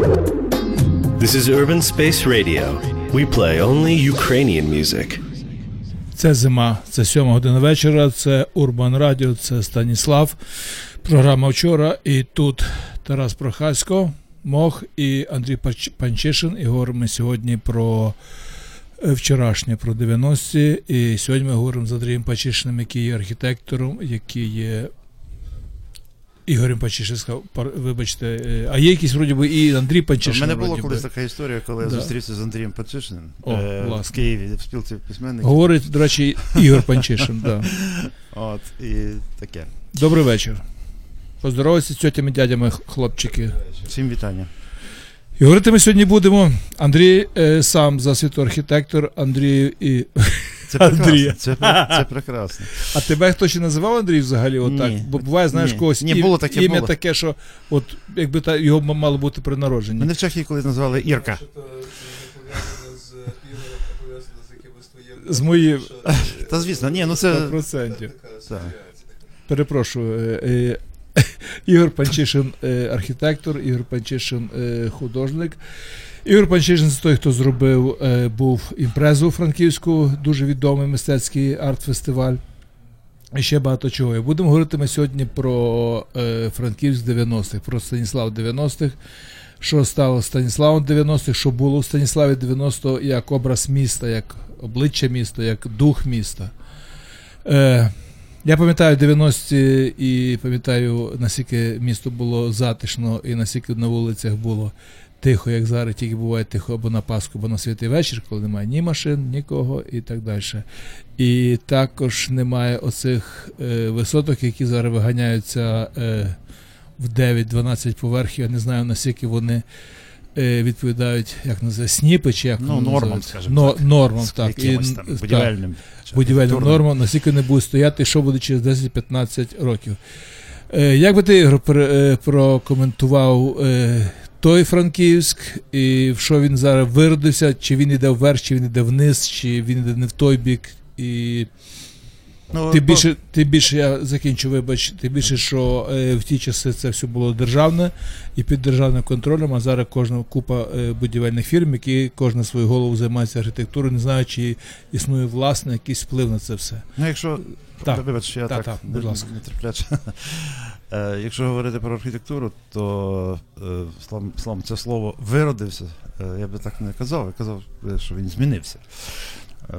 This is Urban Space Radio. We play only Ukrainian music. Це зима, це сьома година вечора, це Урбан Радіо, це Станіслав. Програма вчора. І тут Тарас Прохасько, Мох і Андрій Панчишин. І говоримо сьогодні про е, вчорашнє, про 90-ті. І сьогодні ми говоримо з Андрієм Пачишиним, який є архітектором, який є. Ігорем Пачишин сказав, вибачте, е, а є якісь вроді би і Андрій У мене була колись така історія, коли Да. я зустрівся з Андрієм Панчишиним О, е, в. Києві в спілці письменників. Говорить, до речі, Ігор Панчишин. Да. От, і таке. Добрий вечір. Поздоровайся з тьотями, дядями, хлопчики. Всім вітання. І говорити ми сьогодні будемо. Андрій е, сам за світу архітектор, Андрій і. Це Андрія. прекрасно. Це, це прекрасно. А тебе хто ще називав Андрій взагалі? Отак? Ні. Бо буває, знаєш, Ні. когось Ні, було таке, ім'я було. таке, що от якби та, його мало бути при народженні. Мене в Чехії колись назвали Ірка. З моїм Та звісно, ні, ну це. 100%. Так. Перепрошую. е, е, Ігор Панчишин е, архітектор, Ігор Панчишин е, художник. Ігор Панчишин це той, хто зробив, е, був імпрезу франківську, дуже відомий мистецький арт-фестиваль. І ще багато чого. І будемо говорити ми сьогодні про е, Франківськ 90-х, про Станіслав 90-х, що стало Станіславом 90-х, що було у Станіславі 90 як образ міста, як обличчя міста, як дух міста. Е, я пам'ятаю 90-ті і пам'ятаю, наскільки місто було затишно і наскільки на вулицях було тихо, як зараз, тільки буває тихо або на Пасху, або на святий вечір, коли немає ні машин, нікого і так далі. І також немає оцих е, висоток, які зараз виганяються е, в 9-12 поверхів. Я не знаю, наскільки вони. е, Відповідають, як називається, сніпи, чи як Ну, нормам, скажімо Но, так. Нормам, так. І, там будівельним. чи будівельним нормам, наскільки не буде стояти, що буде через 10-15 років. Е, як би ти Ігор, е, прокоментував той Франківськ, і в що він зараз виродився, чи він йде вверх, чи він йде вниз, чи він йде не в той бік. І Ну, ти більше, ти більше, я закінчу, вибач, ти більше, що е, в ті часи це все було державне і під державним контролем, а зараз кожна купа е, будівельних фірм, які кожна свою голову займається архітектурою, не знаю, чи існує власне якийсь вплив на це все. Ну, якщо. Так, Вибач, я так, так, так, будь ласка. не терпляче. Е, Якщо говорити про архітектуру, то е, слам, слам це слово виродився. е, Я би так не казав, я казав, що він змінився.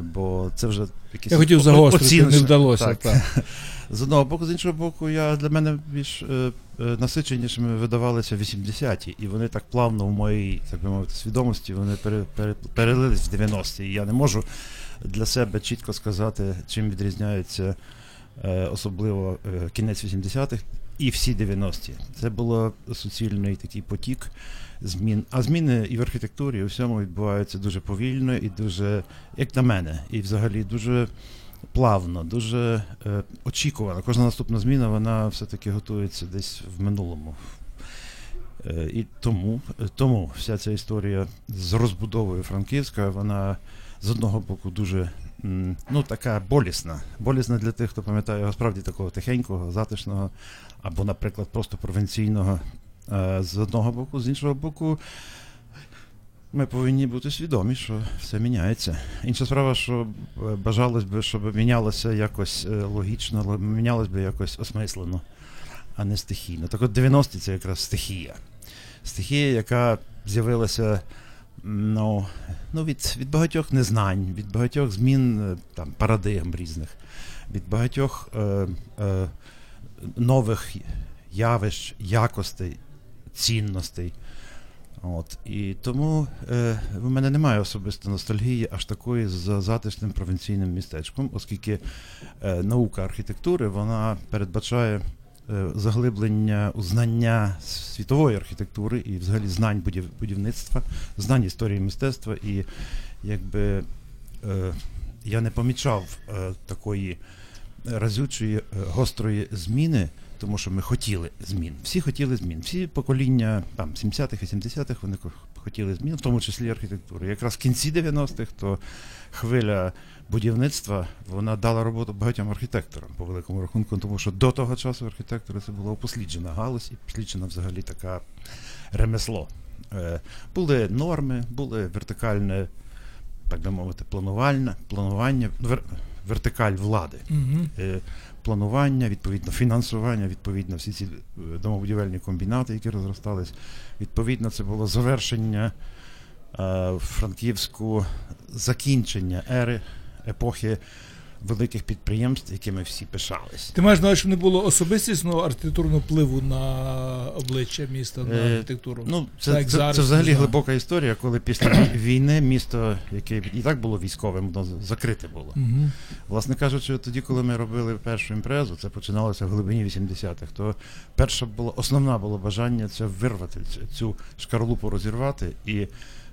Бо це вже якісь Я хотів загострити, не вдалося. Так. Так. З одного боку, з іншого боку, я для мене більш е, насиченішими видавалися 80-ті, і вони так плавно в моїй, так би мовити, свідомості вони пере, пере, перелились в 90-ті. І я не можу для себе чітко сказати, чим відрізняється е, особливо е, кінець 80-х і всі 90-ті. Це було суцільний такий потік змін. А зміни і в архітектурі, і у всьому відбуваються дуже повільно і дуже, як на мене, і взагалі дуже плавно, дуже е, очікувано. Кожна наступна зміна, вона все-таки готується десь в минулому. Е, і тому, е, тому вся ця історія з розбудовою Франківська, вона з одного боку дуже ну, така болісна. Болісна для тих, хто пам'ятає його справді такого тихенького, затишного, або, наприклад, просто провінційного. е, З одного боку, з іншого боку, ми повинні бути свідомі, що все міняється. Інша справа, що е, бажалось би, щоб мінялося якось е, логічно, ло- мінялось би якось осмислено, а не стихійно. Так от 90-ті це якраз стихія. Стихія, яка з'явилася ну, ну, від, від багатьох незнань, від багатьох змін там, парадигм різних, від багатьох е, е, нових явищ, якостей, цінностей. От. І тому е, в мене немає особисто ностальгії аж такої за затишним провінційним містечком, оскільки е, наука архітектури вона передбачає е, заглиблення у знання світової архітектури і взагалі знань будів, будівництва, знань історії мистецтва. І якби е, я не помічав е, такої разючої, е, гострої зміни тому що ми хотіли змін. Всі хотіли змін. Всі покоління там 70-х і 70-х вони хотіли змін, в тому числі архітектури. Якраз в кінці 90-х то хвиля будівництва вона дала роботу багатьом архітекторам по великому рахунку, тому що до того часу архітектори це була упосліджена галузь і посліджена взагалі така ремесло. Е, були норми, були вертикальне, так би мовити, планувальне, планування, вертикаль влади. Угу. Е, планування, відповідно, фінансування, відповідно, всі ці е, домобудівельні комбінати, які розростались. Відповідно, це було завершення е, Франківську закінчення ери, епохи великих підприємств, якими всі пишались. Ти маєш на що не було особистісного архітектурного впливу на обличчя міста, на Е, архітектуру? Ну, Так, це, це, зараз це взагалі глибока історія, коли після війни місто, яке і так було військовим, воно закрите було. Угу. Власне кажучи, тоді, коли ми робили першу імпрезу, це починалося в глибині 80-х, то перша була основна було бажання це вирвати цю, цю шкарлупу розірвати і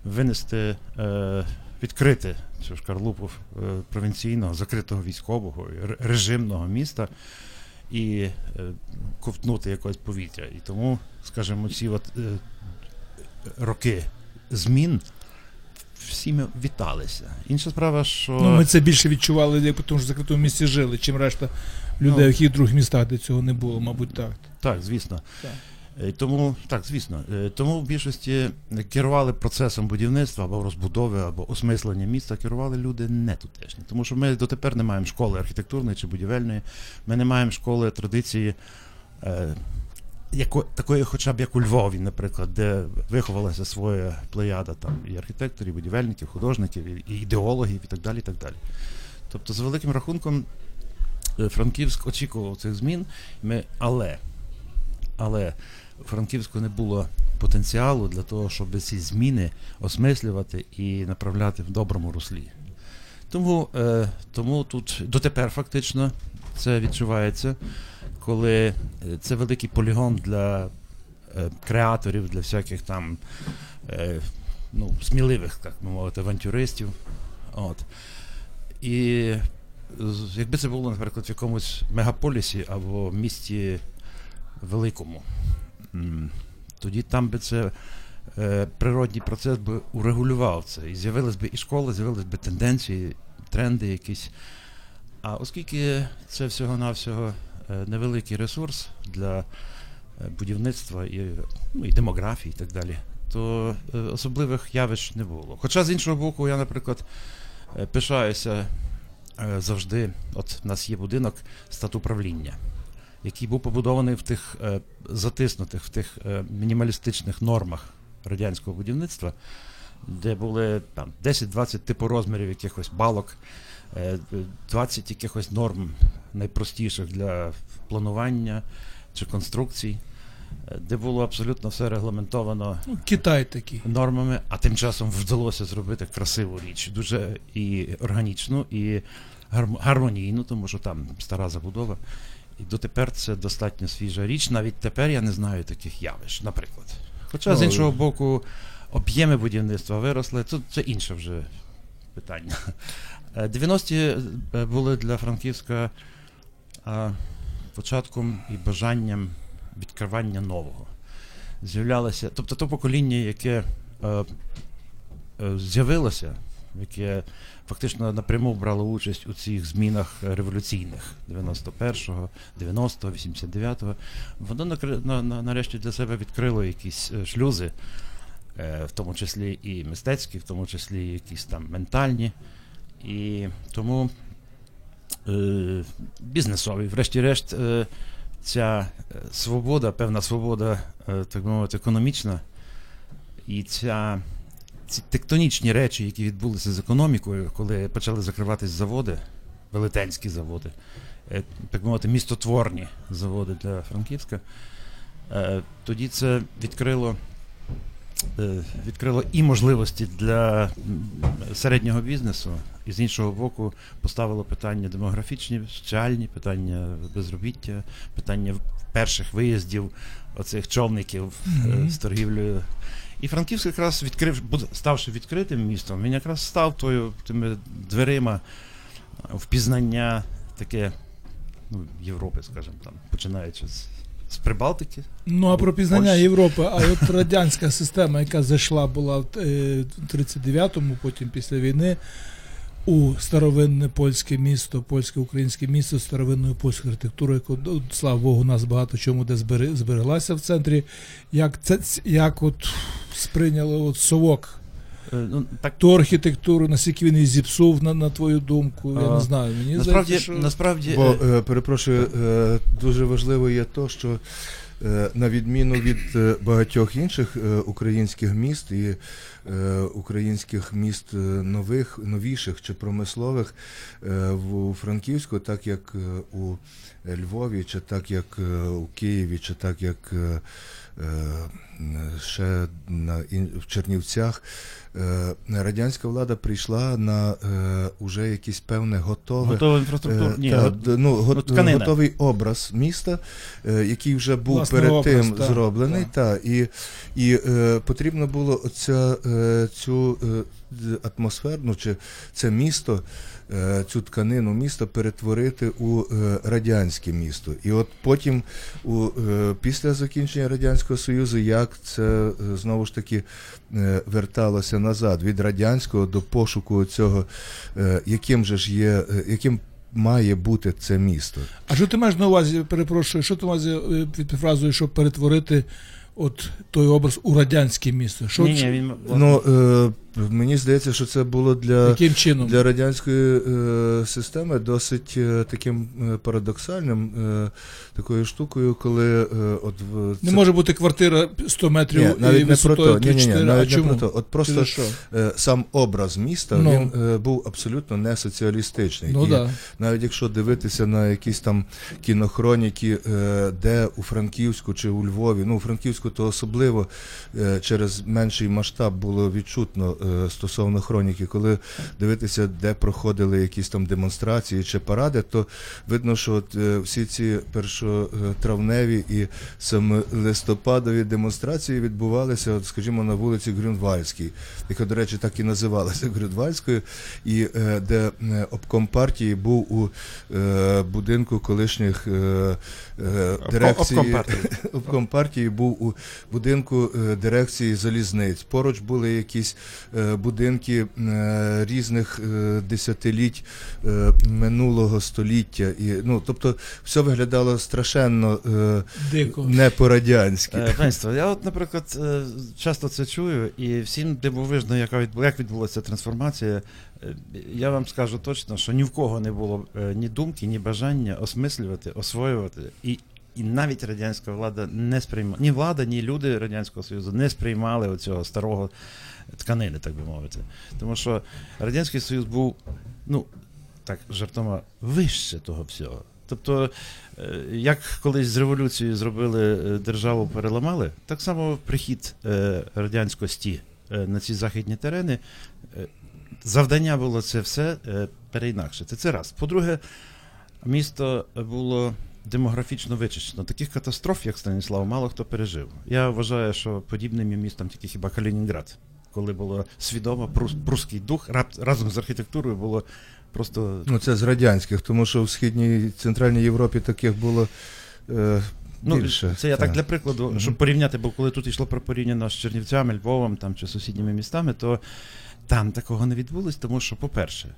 винести, е, відкрити цю шкарлупу е, провінційного, закритого військового, режимного міста і е, ковтнути якогось повітря. І тому, скажімо, ці от, е, роки змін всі ми віталися. Інша справа, що. Ну, ми це більше відчували, як тому що в закритому місці жили, чим решта людей, Ну. в яких других містах, де цього не було, мабуть, так. Так, звісно. Так. Е, Тому, так, звісно. Е, Тому в більшості керували процесом будівництва або розбудови, або осмислення міста, керували люди не тутешні. Тому що ми дотепер не маємо школи архітектурної чи будівельної, ми не маємо школи традиції. Е, яко, такої, хоча б як у Львові, наприклад, де виховалася своя плеяда там і архітекторів, і будівельників, художників, і, ідеологів, і так далі. і так далі. Тобто, з великим рахунком, Франківськ очікував цих змін, ми, але, але Франківську не було потенціалу для того, щоб ці зміни осмислювати і направляти в доброму руслі. Тому, е, тому тут дотепер фактично це відчувається, коли е, це великий полігон для е, креаторів, для всяких там е, ну, сміливих, так би мовити, авантюристів. От. І якби це було, наприклад, в якомусь мегаполісі або місті великому, тоді там би це е, природній процес би урегулював це. І з'явились би і школи, з'явились би тенденції, тренди якісь. А оскільки це всього-навсього е, невеликий ресурс для е, будівництва і, ну, і демографії і так далі, то особливих явищ не було. Хоча, з іншого боку, я, наприклад, пишаюся завжди, от в нас є будинок статуправління, який був побудований в тих е, затиснутих, в тих е, мінімалістичних нормах радянського будівництва, де були там 10-20 типорозмірів якихось балок, е, 20 якихось норм найпростіших для планування чи конструкцій, е, де було абсолютно все регламентовано Ну, Китай такий. нормами, а тим часом вдалося зробити красиву річ, дуже і органічну, і гармонійну, тому що там стара забудова. І дотепер це достатньо свіжа річ. Навіть тепер я не знаю таких явищ, наприклад. Хоча, з Ну, іншого боку, об'єми будівництва виросли, це, це інше вже питання. Е, 90-ті е, були для Франківська е, початком і бажанням відкривання нового. З'являлося, тобто то покоління, яке е, е, з'явилося, яке фактично напряму брало участь у цих змінах революційних 91-го, 90-го, 89-го, воно нарешті для себе відкрило якісь е, шлюзи, е, в тому числі і мистецькі, в тому числі і якісь там ментальні. І тому е, бізнесові, врешті-решт, е, ця е, свобода, певна свобода, е, так мовити, економічна, і ця, ці тектонічні речі, які відбулися з економікою, коли почали закриватись заводи, велетенські заводи, е, так мовити, містотворні заводи для Франківська, е, тоді це відкрило. Е, Відкрило і можливості для середнього бізнесу, і з іншого боку поставило питання демографічні, соціальні, питання безробіття, питання перших виїздів оцих човників Мгм. з торгівлею. І Франківськ якраз відкрив, ставши відкритим містом, він якраз став тою тими дверима е, впізнання таке ну, Європи, скажімо там, починаючи з, з Прибалтики. Ну, а про пізнання Польщі. Європи, а от радянська система, яка зайшла була в е, 39-му, потім після війни, у старовинне польське місто, польське українське місто з старовинною польською архітектурою, яку, ну, слава Богу, у нас багато чому де збереглася в центрі. Як це як от сприйняло от совок Е, Ну, так, ту архітектуру, наскільки він її зіпсув, на, на твою думку, я А, не знаю. Мені насправді, здається, що... насправді Бо, е, е, перепрошую, е, дуже важливо є то, що е, на відміну від е, багатьох інших е, українських міст і е, українських міст е, нових, новіших чи промислових е, в у Франківську, так як е, у Львові, чи так як е, у Києві, чи так як е, е, ще на в Чернівцях. е, Радянська влада прийшла на е, уже якесь певне готове готова. Е, та, ну, ну, готовий образ міста, е, який вже був Власне, перед образ, тим та, зроблений. Та, і і е, потрібно було оця, е, цю е, атмосферну чи це місто, е, цю тканину міста перетворити у е, радянське місто. І от потім, у, е, після закінчення Радянського Союзу, як це е, знову ж таки е, верталося назад від радянського до пошуку цього, е, яким же ж є, е, яким має бути це місто. А що ти маєш на увазі, перепрошую, що ти на увазі е, під фразою, щоб перетворити от той образ у радянське місто? Що, ні, ні, він, Ну, е, мені здається, що це було для, яким чином? для радянської е, системи досить е, таким е, парадоксальним е, такою штукою, коли е, от в Не може бути квартира 100 метрів Ні, і навіть не про то. Ні, ні, ні, 3-4, а навіть не про то. От просто що? е, сам образ міста Ну. він е, був абсолютно не соціалістичний. Ну І да. Навіть якщо дивитися на якісь там кінохроніки, е, де у Франківську чи у Львові, ну у Франківську то особливо е, через менший масштаб було відчутно стосовно хроніки, коли дивитися, де проходили якісь там демонстрації чи паради, то видно, що от, е, всі ці першотравневі і саме листопадові демонстрації відбувалися, от, скажімо, на вулиці Грюнвальській, яка, до речі, так і називалася Грюнвальською, і е, де е, обком партії був у е, будинку колишніх е, е, дирекції. обком партії. Був у будинку е, дирекції залізниць. Поруч були якісь е, будинки е, різних е, десятиліть е, минулого століття. І, ну, тобто, все виглядало страшенно е, Дико. не по-радянськи. Е, Панство, я от, наприклад, е, часто це чую, і всім дивовижно, яка як відбулася трансформація. Е, Я вам скажу точно, що ні в кого не було е, ні думки, ні бажання осмислювати, освоювати. І, і навіть радянська влада не сприймала, ні влада, ні люди Радянського Союзу не сприймали оцього старого тканини, так би мовити. Тому що Радянський Союз був, ну, так, жартома, вище того всього. Тобто, е, як колись з революцією зробили е, державу, переламали, так само прихід е, радянськості на ці західні терени. Завдання було це все переінакшити. Це раз. По-друге, місто було демографічно вичищено. Таких катастроф, як Станіслав, мало хто пережив. Я вважаю, що подібним є містом тільки хіба Калінінград, коли було свідомо прус, прусський дух разом з архітектурою було просто Ну, це з радянських, тому що в східній центральній Європі таких було е, Ну, більше. це я так Та. для прикладу, щоб порівняти, бо коли тут йшло про порівняно з Чернівцями, Львовом там, чи сусідніми містами, то там такого не відбулось, тому що, по-перше,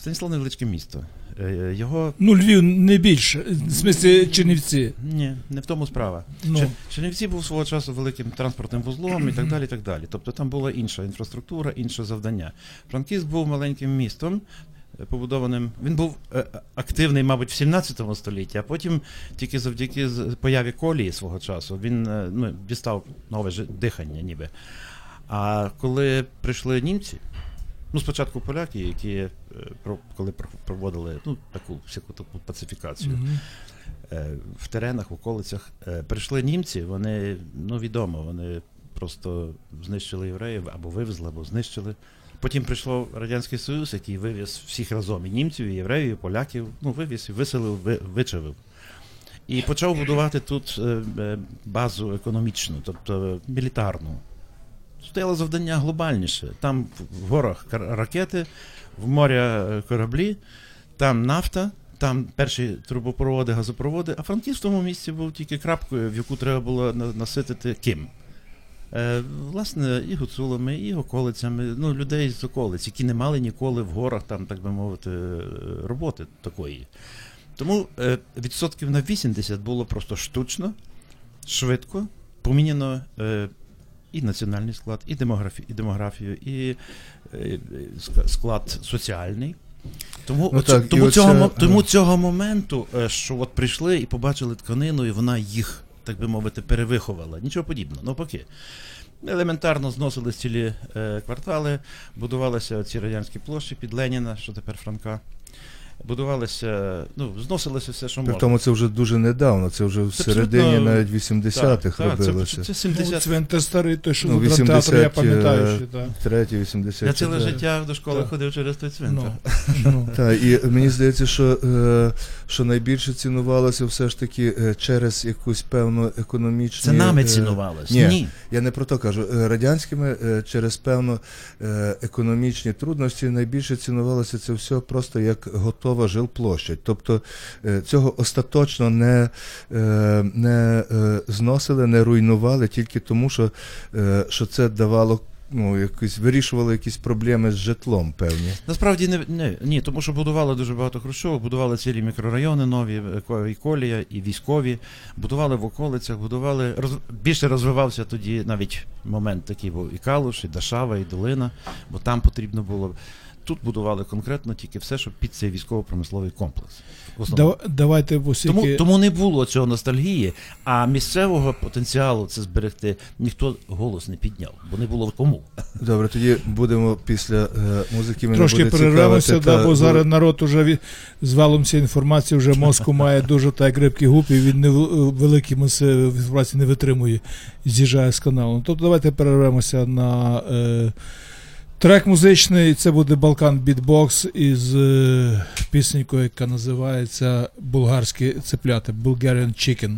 Станіслав невеличке місто. Е, Його. Ну, Львів не більше, в смислі Чернівці. Ні, не в тому справа. Ну, Чернівці був свого часу великим транспортним вузлом і так далі. і так далі. Тобто там була інша інфраструктура, інше завдання. Франківськ був маленьким містом. е, Побудованим, він був е, активний, мабуть, в 17 столітті, а потім тільки завдяки появі колії свого часу він е, ну, дістав нове дихання, ніби. А коли прийшли німці, ну спочатку поляки, які е, коли проводили ну, таку всяку таку пацифікацію, е, в теренах, в околицях. Е, Прийшли німці, вони, ну відомо, вони просто знищили євреїв або вивезли, або знищили. Потім прийшло Радянський Союз, який вивіз всіх разом і німців, і євреїв, і поляків, ну, вивіз і виселив, ви- вичавив. І почав будувати тут базу економічну, тобто мілітарну. Стояло завдання глобальніше. Там в горах ракети, в моря е, кораблі, там нафта, там перші трубопроводи, газопроводи, а Франківськ в тому місці був тільки крапкою, в яку треба було на- наситити ким? Е, власне, і гуцулами, і околицями, ну, людей з околиць, які не мали ніколи в горах, там, так би мовити, е, роботи такої. Тому е, відсотків на 80 було просто штучно, швидко поміняно е, і національний склад, і демографію, і, демографію, і е, склад соціальний. Тому, Ну оце- так, тому, оце, цього, мо- е, тому цього моменту, е, що от прийшли і побачили тканину, і вона їх, так би мовити, перевиховала. Нічого подібного, навпаки. Елементарно зносили цілі е, квартали, будувалися ці радянські площі під Леніна, що тепер Франка. Будувалися, ну, зносилося все, що При можна. тому це вже дуже недавно, це вже в середині навіть 80-х Так, так, робилося. Це, це Ну, 70 цвинтар старий, той, що Ну, ну, драмтеатру, я пам'ятаю, е, що так. Третій, 80. Я ціле життя до школи ходив через той цвинтар. Ну, ну. Так, і мені здається, що, е, що найбільше цінувалося все ж таки е, через якусь певну економічну. Це нами цінувалось. ні. Ні. Я не про то кажу. Радянськими через певно е, економічні трудності найбільше цінувалося це все просто як готова жилплощадь. Тобто е, цього остаточно не, е, не е, зносили, не руйнували тільки тому, що, що це давало. Ну, якось вирішувало якісь проблеми з житлом, певні. Насправді не, не ні, тому що будували дуже багато хрущовок, будували цілі мікрорайони нові, і колія, і військові, будували в околицях, будували роз, більше розвивався тоді навіть момент такий був і Калуш, і Дашава, і Долина, бо там потрібно було. Тут будували конкретно тільки все, що під цей військово-промисловий комплекс. Дав- Давайте в Тому, тому не було цього ностальгії, а місцевого потенціалу це зберегти ніхто голос не підняв, бо не було кому. Добре, тоді будемо після е, музики. мене Трошки перервемося, да, та- бо зараз народ уже від... з валом цієї інформації вже мозку має дуже так грибкий губ, і він не в- великий маси інформації не витримує з'їжджає з каналу. Тобто давайте перервемося на е, трек музичний. Це буде Балкан Бітбокс із е, пісенькою, яка називається Булгарські цеплята Bulgarian Chicken.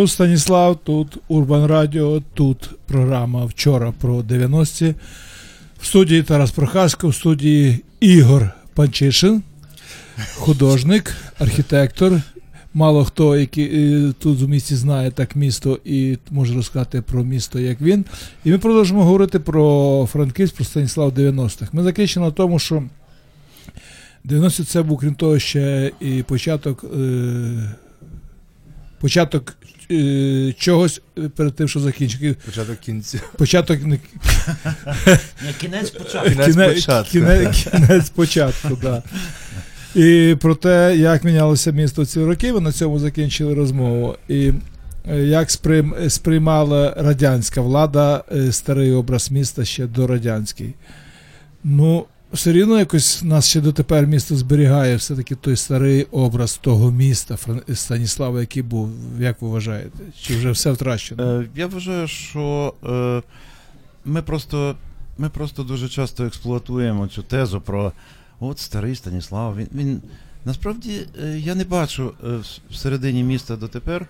Тут Станіслав, тут Урбан Радіо, тут програма вчора про 90-ті. В студії Тарас Прохасько, в студії Ігор Панчишин, художник, архітектор. Мало хто який, е, тут у місті знає так місто і може розказати про місто, як він. І ми продовжимо говорити про Франківськ, про Станіслав 90-х. Ми закінчили на тому, що 90 це був, крім того, ще і початок, е, початок е, чогось е, перед тим, що закінчити. Початок кінця. Початок не Ні, кінець початку. Кінець початку. Кінець, кінець початку, да. І про те, як мінялося місто ці роки, ми на цьому закінчили розмову. І е, як сприйм, сприймала радянська влада е, старий образ міста ще до радянський. Ну, все рівно якось нас ще дотепер місто зберігає все-таки той старий образ того міста Станіслава, який був, як ви вважаєте? Чи вже все втрачено? Е, я вважаю, що е, ми, просто, ми просто дуже часто експлуатуємо цю тезу про от старий Станіслав. Він, він насправді е, я не бачу е, всередині міста дотепер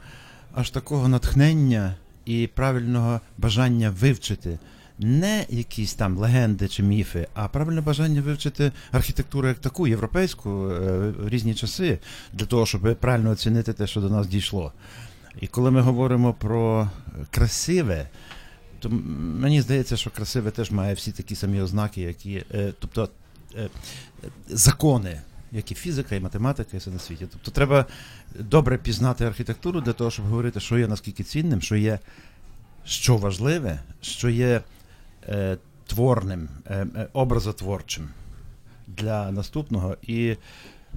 аж такого натхнення і правильного бажання вивчити. Не якісь там легенди чи міфи, а правильне бажання вивчити архітектуру як таку, європейську, е, в різні часи, для того, щоб правильно оцінити те, що до нас дійшло. І коли ми говоримо про красиве, то мені здається, що красиве теж має всі такі самі ознаки, які, е, тобто е, е, закони, як і фізика, і математика, і все на світі. Тобто треба добре пізнати архітектуру для того, щоб говорити, що є наскільки цінним, що є що важливе, що є е, творним, е, е, образотворчим для наступного. І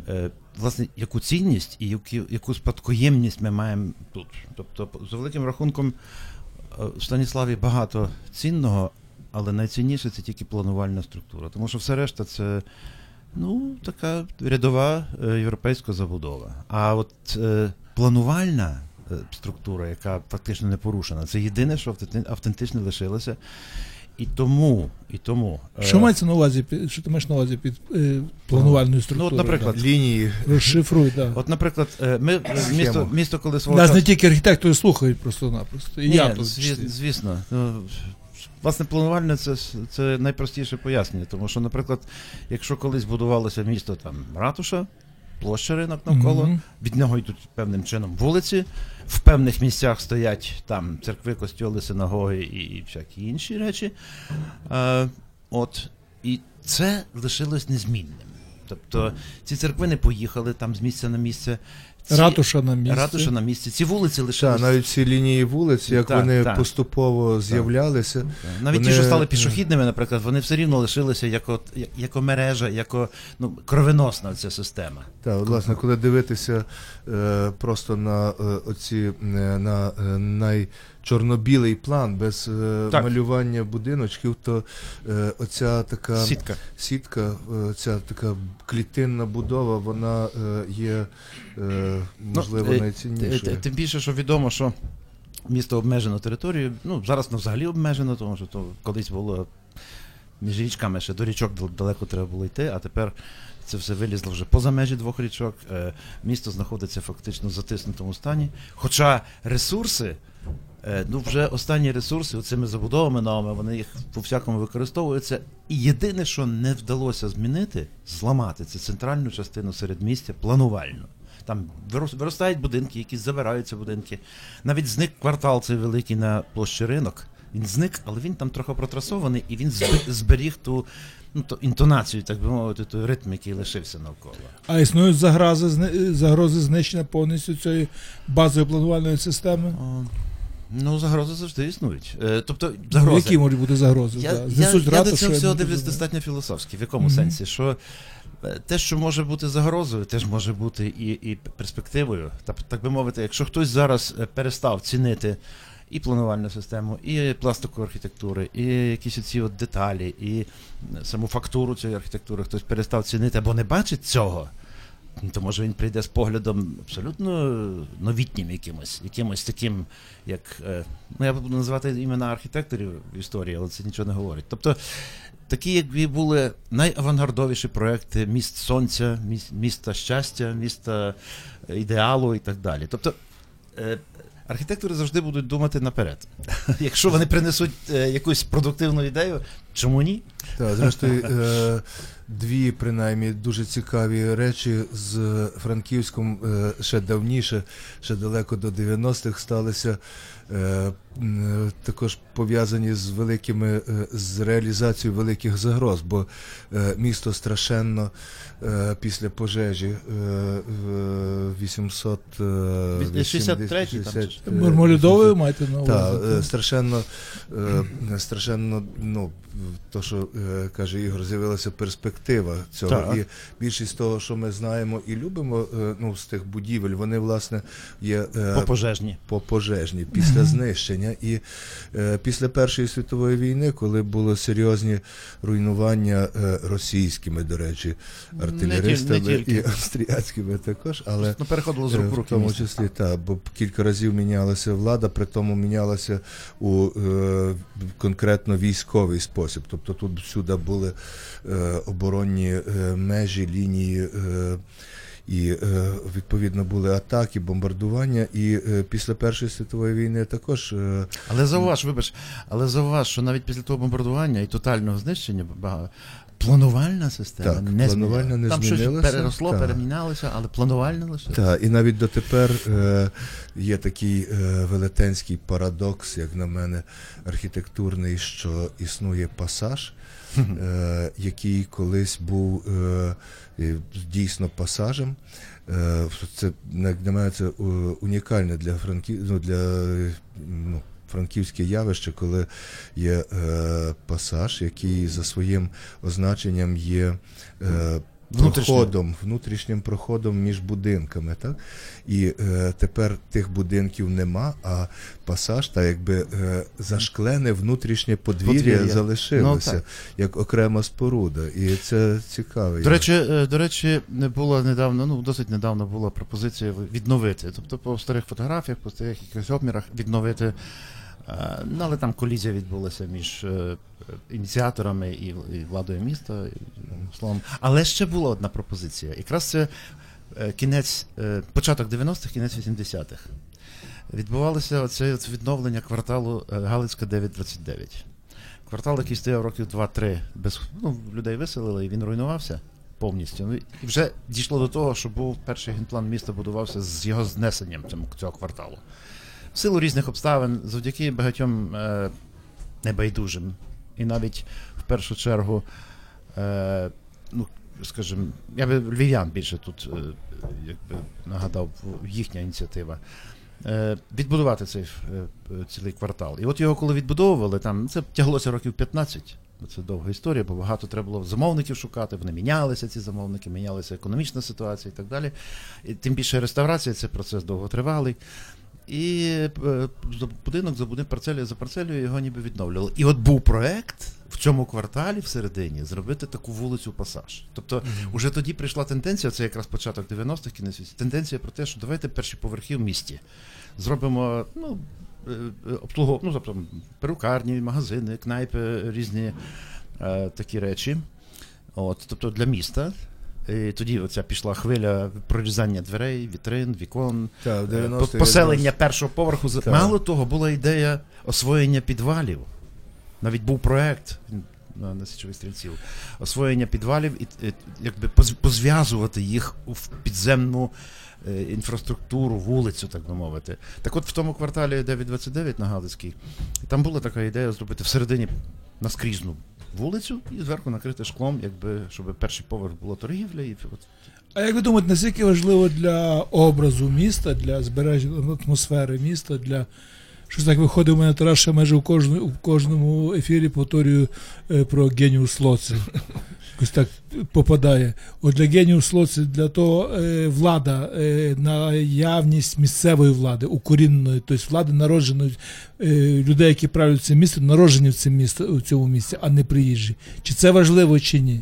е, власне, яку цінність і яку, яку спадкоємність ми маємо тут. Тобто, за великим рахунком, е, в Станіславі багато цінного, але найцінніше це тільки планувальна структура. Тому що все решта це ну, така рядова е, європейська забудова. А от е, планувальна е, структура, яка фактично не порушена, це єдине, що автентично лишилося. І тому, і тому. е, Що мається на увазі, під- що ти маєш на увазі під е, планувальною Ну, от, наприклад, Лінії. Розшифруй. Да. От, наприклад, е, ми місто, місто, коли свого Нас часу- не тільки архітектори слухають просто-напросто. І Ні, я тут. зві- звісно. Ну, Власне, планувальне це, це найпростіше пояснення, тому що, наприклад, якщо колись будувалося місто там ратуша, площа ринок навколо, Мгм. від нього йдуть певним чином вулиці, в певних місцях стоять там церкви, костьоли, синагоги і, і всякі інші речі. Е, от, і це лишилось незмінним. Тобто ці церкви не поїхали там з місця на місце. Ці, Ратуша на місці. ратуша на місці. Ці вулиці Так, навіть ці лінії вулиць, як Так, вони так. поступово з'являлися. Навіть ті, Вони, що стали е, пішохідними, наприклад, вони все рівно лишилися як, от, як, мережа, як ну, кровеносна ця система. Так, власне, коли дивитися е, просто на е, оці е, на е, найчорнобілий план без е, Так. малювання будиночків, то е, оця така Сітка. сітка, е, ця така клітинна будова, вона е, є е, можливо Ну, е, найціннішою. Тим більше, що відомо, що місто обмежено територією. Ну, зараз ну, взагалі обмежено, тому що то колись було між річками ще до річок далеко треба було йти, а тепер це все вилізло вже поза межі двох річок. Місто знаходиться фактично в затиснутому стані. Хоча ресурси. Е, Ну, вже останні ресурси цими забудовами новими, вони їх по всякому використовуються. І єдине, що не вдалося змінити, зламати, це центральну частину середмістя планувально. Там вирос- виростають будинки, якісь забираються будинки. Навіть зник квартал цей великий на площі ринок. Він зник, але він там трохи протрасований, і він зберіг ту ну, то інтонацію, так би мовити, той ритм, який лишився навколо. А існують загрози, загрози знищення повністю цієї базової планувальної системи? О, ну, загрози завжди існують. Е, тобто, Ну, загрози. які можуть бути загрози? Я, да? я, я до цього всього дивлюсь достатньо філософськи. В якому Мгм. сенсі? Що е, те, що може бути загрозою, теж може бути і, і перспективою. Так, так би мовити, якщо хтось зараз е, перестав цінити і планувальну систему, і пластику архітектури, і якісь оці от деталі, і саму фактуру цієї архітектури, хтось перестав цінити або не бачить цього. Ну, То може він прийде з поглядом абсолютно новітнім якимось, якимось таким, як. е, Ну, я буду називати імена архітекторів в історії, але це нічого не говорить. Тобто, такі, якби були найавангардовіші проекти міст сонця, міст, міста щастя, міста е, ідеалу і так далі. Тобто, е, Архітектори завжди будуть думати наперед. Якщо вони принесуть якусь продуктивну ідею, чому ні? Так, зрештою, дві принаймні дуже цікаві речі з Франківськом е, ще давніше, ще далеко до 90-х сталися. Е, м, також пов'язані з великими е, з реалізацією великих загроз, бо е, місто страшенно е, після пожежі е, в 800 е, 63-й там? Мармолюдовою маєте на увазі? е, страшенно, е, страшенно, ну, то, що е, каже Ігор, з'явилася перспектива цього. Так. І більшість того, що ми знаємо і любимо, е, ну, з тих будівель, вони, власне, є е, По пожежні. Після знищення. І е, після Першої світової війни, коли були серйозні руйнування е, російськими, до речі, артилеристами Не тільки. і австріяцькими також, але Ну, переходило з Е, рук в В тому числі, так, бо кілька разів мінялася влада, при тому мінялася у е, конкретно військовий спосіб. Тобто тут всюди були е, оборонні е, межі, лінії. Е, і е, відповідно були атаки, бомбардування. І е, після Першої світової війни також е, Але зауваж, вибач, але зауваж, що навіть після того бомбардування і тотального знищення бага- планувальна система Так, не планувальна змінилася. не Там щось переросло, так. перемінялося, але планувальна лише. Так, і навіть дотепер е, є такий е, велетенський парадокс, як на мене, архітектурний, що існує пасаж, який колись був е, е, дійсно пасажем. Е, це, на мене, це е, унікальне для Франків, ну, для е, ну, франківське явище, коли є е, пасаж, який за своїм означенням є. Внутрішнім. проходом, внутрішнім проходом між будинками. Так? І е, тепер тих будинків нема, а пасаж, так якби е, зашклене внутрішнє подвір'я, Подвір'я. залишилося Ну, як окрема споруда. І це цікаво. До речі, е, до речі, не було недавно, ну досить недавно була пропозиція відновити. Тобто по старих фотографіях, по старих якихось обмірах відновити. е, Ну, але там колізія відбулася між е, ініціаторами і владою міста. Словом. Але ще була одна пропозиція. Якраз це е, кінець, е, початок 90-х, кінець 80-х. Відбувалося оце відновлення кварталу е, Галицька 929. Квартал, який стояв років 2-3, без ну, людей виселили, і він руйнувався повністю. Ну, вже дійшло до того, що був перший генплан міста будувався з його знесенням цього кварталу. В силу різних обставин, завдяки багатьом е, небайдужим. І навіть в першу чергу, ну, скажімо, я би львів'ян більше тут е, якби нагадав, їхня ініціатива. Е, відбудувати цей е, цілий квартал. І от його, коли відбудовували, там це тяглося років 15. Ну, Це довга історія, бо багато треба було замовників шукати, вони мінялися, ці замовники, мінялася економічна ситуація і так далі. І тим більше реставрація це процес довготривалий. І е, будинок за будинок, парцелю за парцелю його ніби відновлювали. І от був проект в цьому кварталі всередині зробити таку вулицю пасаж. Тобто, уже тоді прийшла тенденція, це якраз початок 90-х, кінець тенденція про те, що давайте перші поверхи в місті зробимо ну, е, е, обслугов... ну, тобто перукарні, магазини, кнайпи, різні е, такі речі. От, тобто для міста. І тоді оця пішла хвиля прорізання дверей, вітрин, вікон, Так, в е, 90-х поселення першого поверху. Так. Мало того, була ідея освоєння підвалів. Навіть був проект на, на січових стрільців. Освоєння підвалів і якби поз- позв'язувати їх в підземну е, інфраструктуру, вулицю, так би мовити. Так от в тому кварталі 929 на Галицькій, там була така ідея зробити всередині наскрізну вулицю і зверху накрити шклом, якби щоб перший поверх було торгівля, і от. А як ви думаєте, наскільки важливо для образу міста, для збереження атмосфери міста, для щось так виходить у мене Тарас, що майже в кожному, в кожному ефірі повторюю е, про геніус лоци. Якось так попадає. От для геніус лоци, для того е, влада, е, наявність місцевої влади, укоріненої, тобто влади народженої, людей, які правлять це місто, народжені в цьому місті, у цьому місці, а не приїжджі. Чи це важливо, чи ні?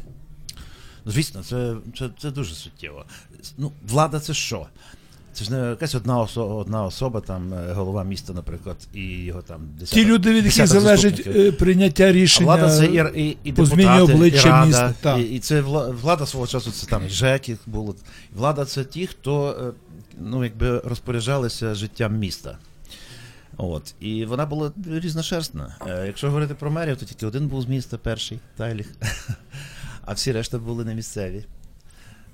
Звісно, це, це, це дуже суттєво. Ну, влада це що? Це ж не якась одна особа, одна особа, там е, голова міста, наприклад, і його там Ті люди, від яких десяток залежить заступників. е, прийняття А влада це і, і, і по зміні обличчя і рада, міста, так. І, і це влада свого часу, це там і ЖЕКи було. Влада це ті, хто е, ну, якби розпоряджалися життям міста. От. І вона була різношерстна. Е, Якщо говорити про мерів, то тільки один був з міста, перший Тайліх. А всі решта були не місцеві.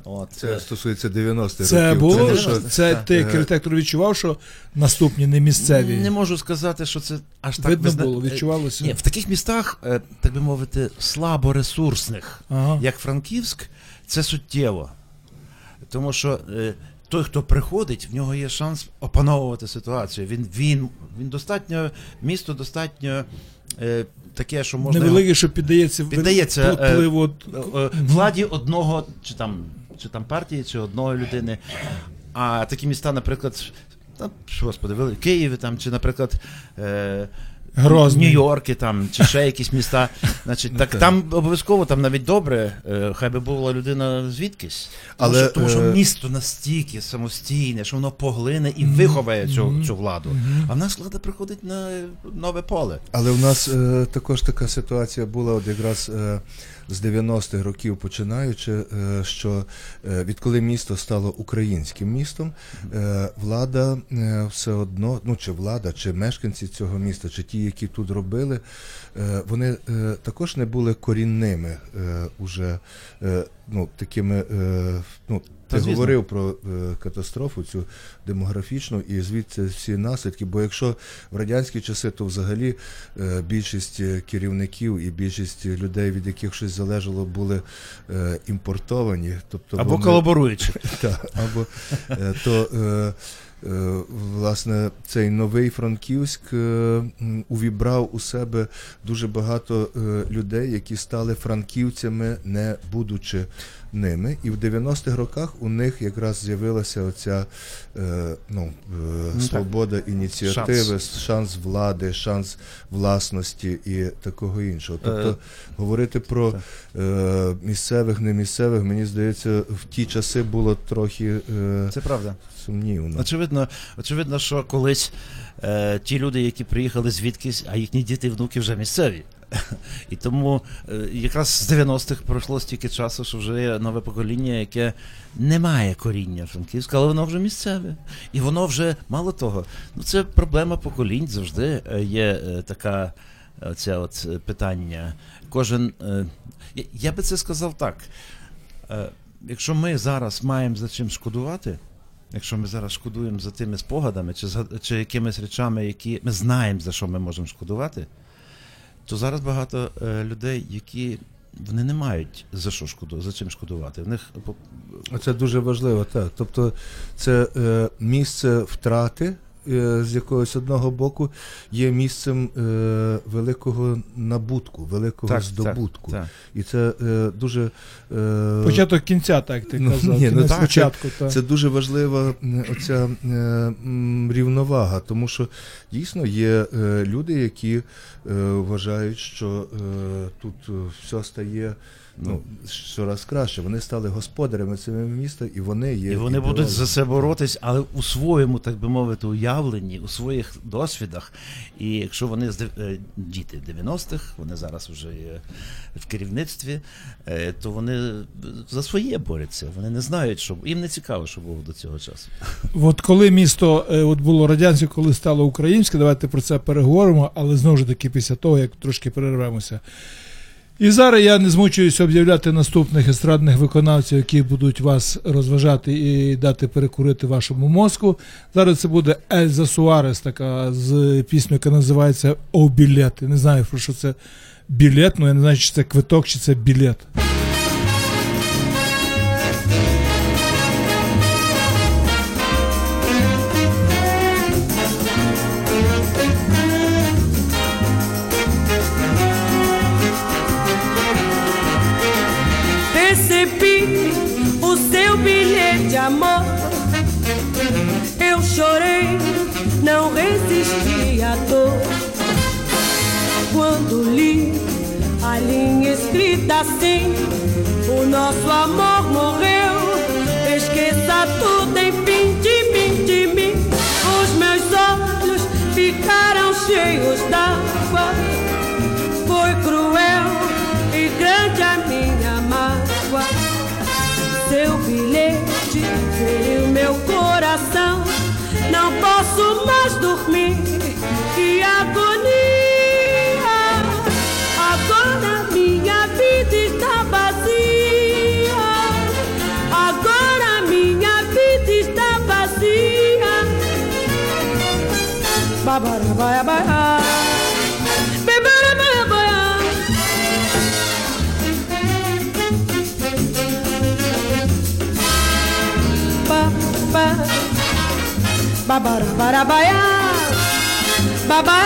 От. Це Е, стосується 90-х Це років. було, це, що- це ти як Е, відчував, що наступні не місцеві. Не можу сказати, що це аж так Видно було, відчувалося. Ні, в таких містах, е, так би мовити, слаборесурсних, Ага. як Франківськ, це суттєво. Тому що е, той, хто приходить, в нього є шанс опановувати ситуацію. Він, він, він достатньо, місто достатньо е, таке, що можна. Невеликий, що піддається, Піддається, е, впливу. е, е, владі одного, чи там, чи там партії, чи одної людини. А такі міста, наприклад, там, господи, Вели- Києві там, чи, наприклад, е, Грозний. Нью-Йорки там, чи ще якісь міста. Значить, так так. там обов'язково там навіть добре, е, хай би була людина звідкись. Тому, Але, що, тому що е, місто настільки самостійне, що воно поглине і виховає цю, цю владу. А в нас влада приходить на нове поле. Але в нас е, також така ситуація була, от якраз е, з 90-х років починаючи, е, що е, відколи місто стало українським містом, е, влада все одно, ну чи влада, чи мешканці цього міста, чи ті, які тут робили, вони також не були корінними уже ну, такими. Ну, ти звісно. говорив про е, катастрофу цю демографічну і звідси всі наслідки. Бо якщо в радянські часи, то взагалі е, більшість керівників і більшість людей, від яких щось залежало, були е, імпортовані. Тобто Або вони- колаборуючи. та, або е, то е, власне цей новий Франківськ е, увібрав у себе дуже багато е, людей, які стали франківцями, не будучи ними. І в 90-х роках у них якраз з'явилася оця е, ну, е, свобода ініціативи, шанс. влади, шанс власності і такого іншого. Тобто Е, говорити про е, місцевих, не місцевих, мені здається, в ті часи було трохи е, Це правда. Сумнівно. Очевидно, очевидно, що колись е, ті люди, які приїхали звідкись, а їхні діти і внуки вже місцеві. І тому е, якраз з 90-х пройшло стільки часу, що вже є нове покоління, яке не має коріння Франківська, але воно вже місцеве. І воно вже мало того. Ну це проблема поколінь завжди е, є е, така е, от питання. Кожен. я- би це сказав так. Якщо ми зараз маємо за чим шкодувати, якщо ми зараз шкодуємо за тими спогадами чи, за, чи якимись речами, які ми знаємо, за що ми можемо шкодувати, то зараз багато е, людей, які вони не мають за що шкоду, за чим шкодувати. В них Це дуже важливо, так. Тобто це е, місце втрати. Е, З якогось одного боку є місцем е, великого набутку, великого здобутку. Так, так. І це е, дуже е, Початок кінця, так ти Ну, казав. ні, ну кінець так, початку. так. Це дуже важлива оця е, рівновага, тому що дійсно є е, люди, які е, вважають, що е, тут все стає ну, щораз краще. Вони стали господарями цього міста, і вони є. І вони будуть за це боротись, але у своєму, так би мовити, уявленні, у своїх досвідах. І якщо вони е, діти 90-х, вони зараз вже є в керівництві, е, то вони за своє борються. Вони не знають, що їм не цікаво, що було до цього часу. От коли місто е, от було радянське, коли стало українське, давайте про це переговоримо, але знову ж таки після того, як трошки перервемося. І зараз я не змучуюся об'являти наступних естрадних виконавців, які будуть вас розважати і дати перекурити вашому мозку. Зараз це буде Ельза Суарес, така з піснею, яка називається О білет. Не знаю, про що це білет, ну я не знаю, чи це квиток, чи це білет. Ficaram cheios d'água. Foi cruel e grande a minha mágoa. Seu bilhete feriu meu coração. Não posso mais dormir. Que agonia!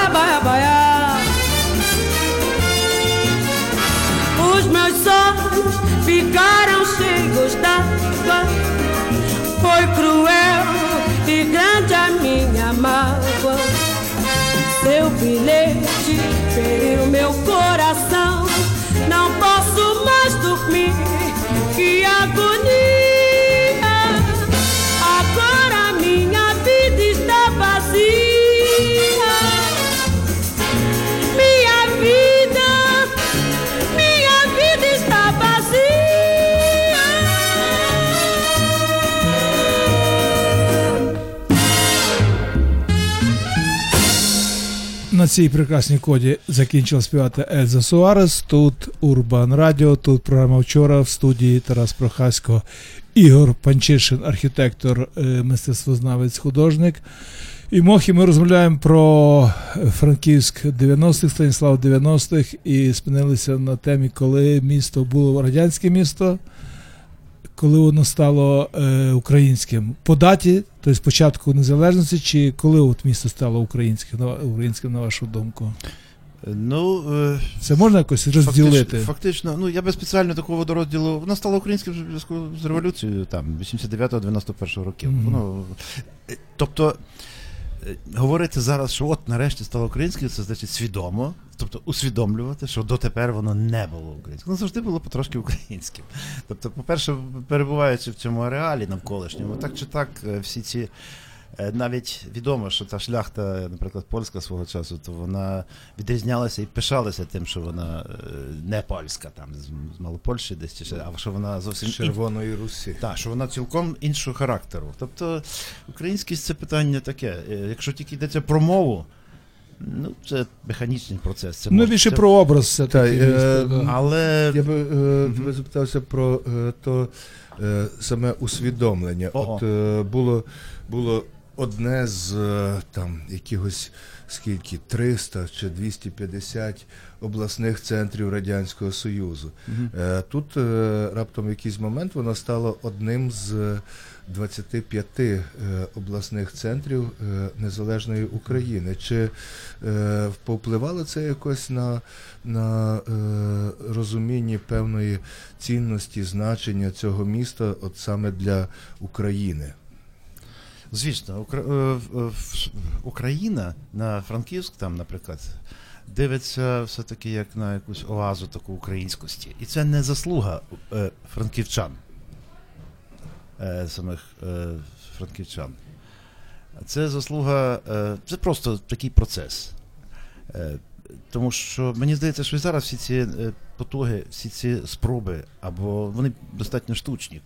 Baia, baia. Os meus sonhos ficaram cheios d'água. Foi cruel e grande a minha mágoa. Seu bilhete feriu meu coração. Não posso mais dormir. Que agonia! Цій прекрасній коді закінчила співати Ельза Суарес. Тут Урбан Радіо, тут програма вчора в студії Тарас Прохасько, Ігор Панчишин, архітектор, е, мистецтвознавець, художник. І Мохі ми розмовляємо про Франківськ 90-х, Станіслав 90-х і спинилися на темі, коли місто було радянське місто, коли воно стало е, українським. По даті, тобто спочатку незалежності, чи коли от місто стало українським, на, українським, на вашу думку? Ну, е, Це можна якось розділити? Фактично, фактично, ну я би спеціально такого розділу. Воно стало українським в зв'язку з революцією там 89-91 років. Мгм. Воно, е, тобто е, говорити зараз, що от нарешті стало українським, це значить свідомо. Тобто усвідомлювати, що дотепер воно не було українським. Воно завжди було потрошки українським. Тобто, по-перше, перебуваючи в цьому ареалі навколишньому, так чи так, е, всі ці. е, Навіть відомо, що та шляхта, наприклад, польська свого часу, то вона відрізнялася і пишалася тим, що вона е, не польська, там з, Малопольщі десь чи ще, а що вона зовсім Червоної Русі. так, що вона цілком іншого характеру. Тобто українськість це питання таке. Якщо тільки йдеться про мову, ну це механічний процес. Це Ну, може- більше це- про образ все Та, е, Але Я би е, тебе запитався про е, то е, саме усвідомлення. Ого. От е, було, було одне з е, там якихось скільки 300 чи 250 обласних центрів Радянського Союзу. Е, Тут е, раптом в якийсь момент воно стало одним з 25 е, обласних центрів е, незалежної України. Чи е, повпливало це якось на, на розумінні певної цінності, значення цього міста, от саме для України? Звісно, Україна на Франківськ, там, наприклад, дивиться все-таки як на якусь оазу таку українськості. І це не заслуга франківчан, самих е, франківчан. Це заслуга, е, це просто такий процес. Е, тому що мені здається, що і зараз всі ці е, потуги, всі ці спроби, або вони достатньо штучні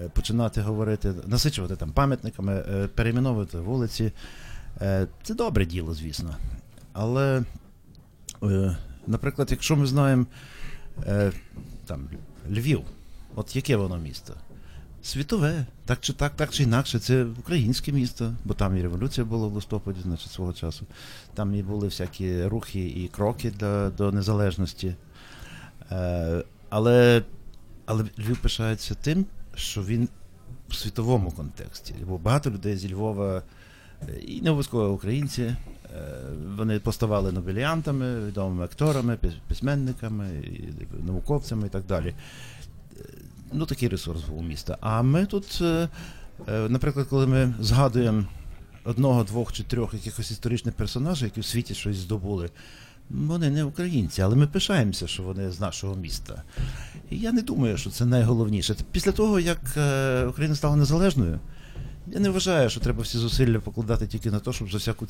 е, починати говорити, насичувати там пам'ятниками, е, перейменовувати вулиці. Е, Це добре діло, звісно. Але, е, наприклад, якщо ми знаємо е, там, Львів, от яке воно місто? Світове, так чи так, так чи інакше, це українське місто, бо там і революція була в листопаді, значить, свого часу. Там і були всякі рухи і кроки до, до незалежності. Е, але, але Львів пишається тим, що він в світовому контексті. Бо багато людей зі Львова, е, і не обов'язково українці, е, вони поставали нобеліантами, відомими акторами, письменниками, і науковцями і так далі. Ну, такий ресурс був у міста. А ми тут, е, е, наприклад, коли ми згадуємо одного, двох чи трьох якихось історичних персонажів, які в світі щось здобули, вони не українці, але ми пишаємося, що вони з нашого міста. І я не думаю, що це найголовніше. Після того, як е, Україна стала незалежною, я не вважаю, що треба всі зусилля покладати тільки на те, щоб за всяку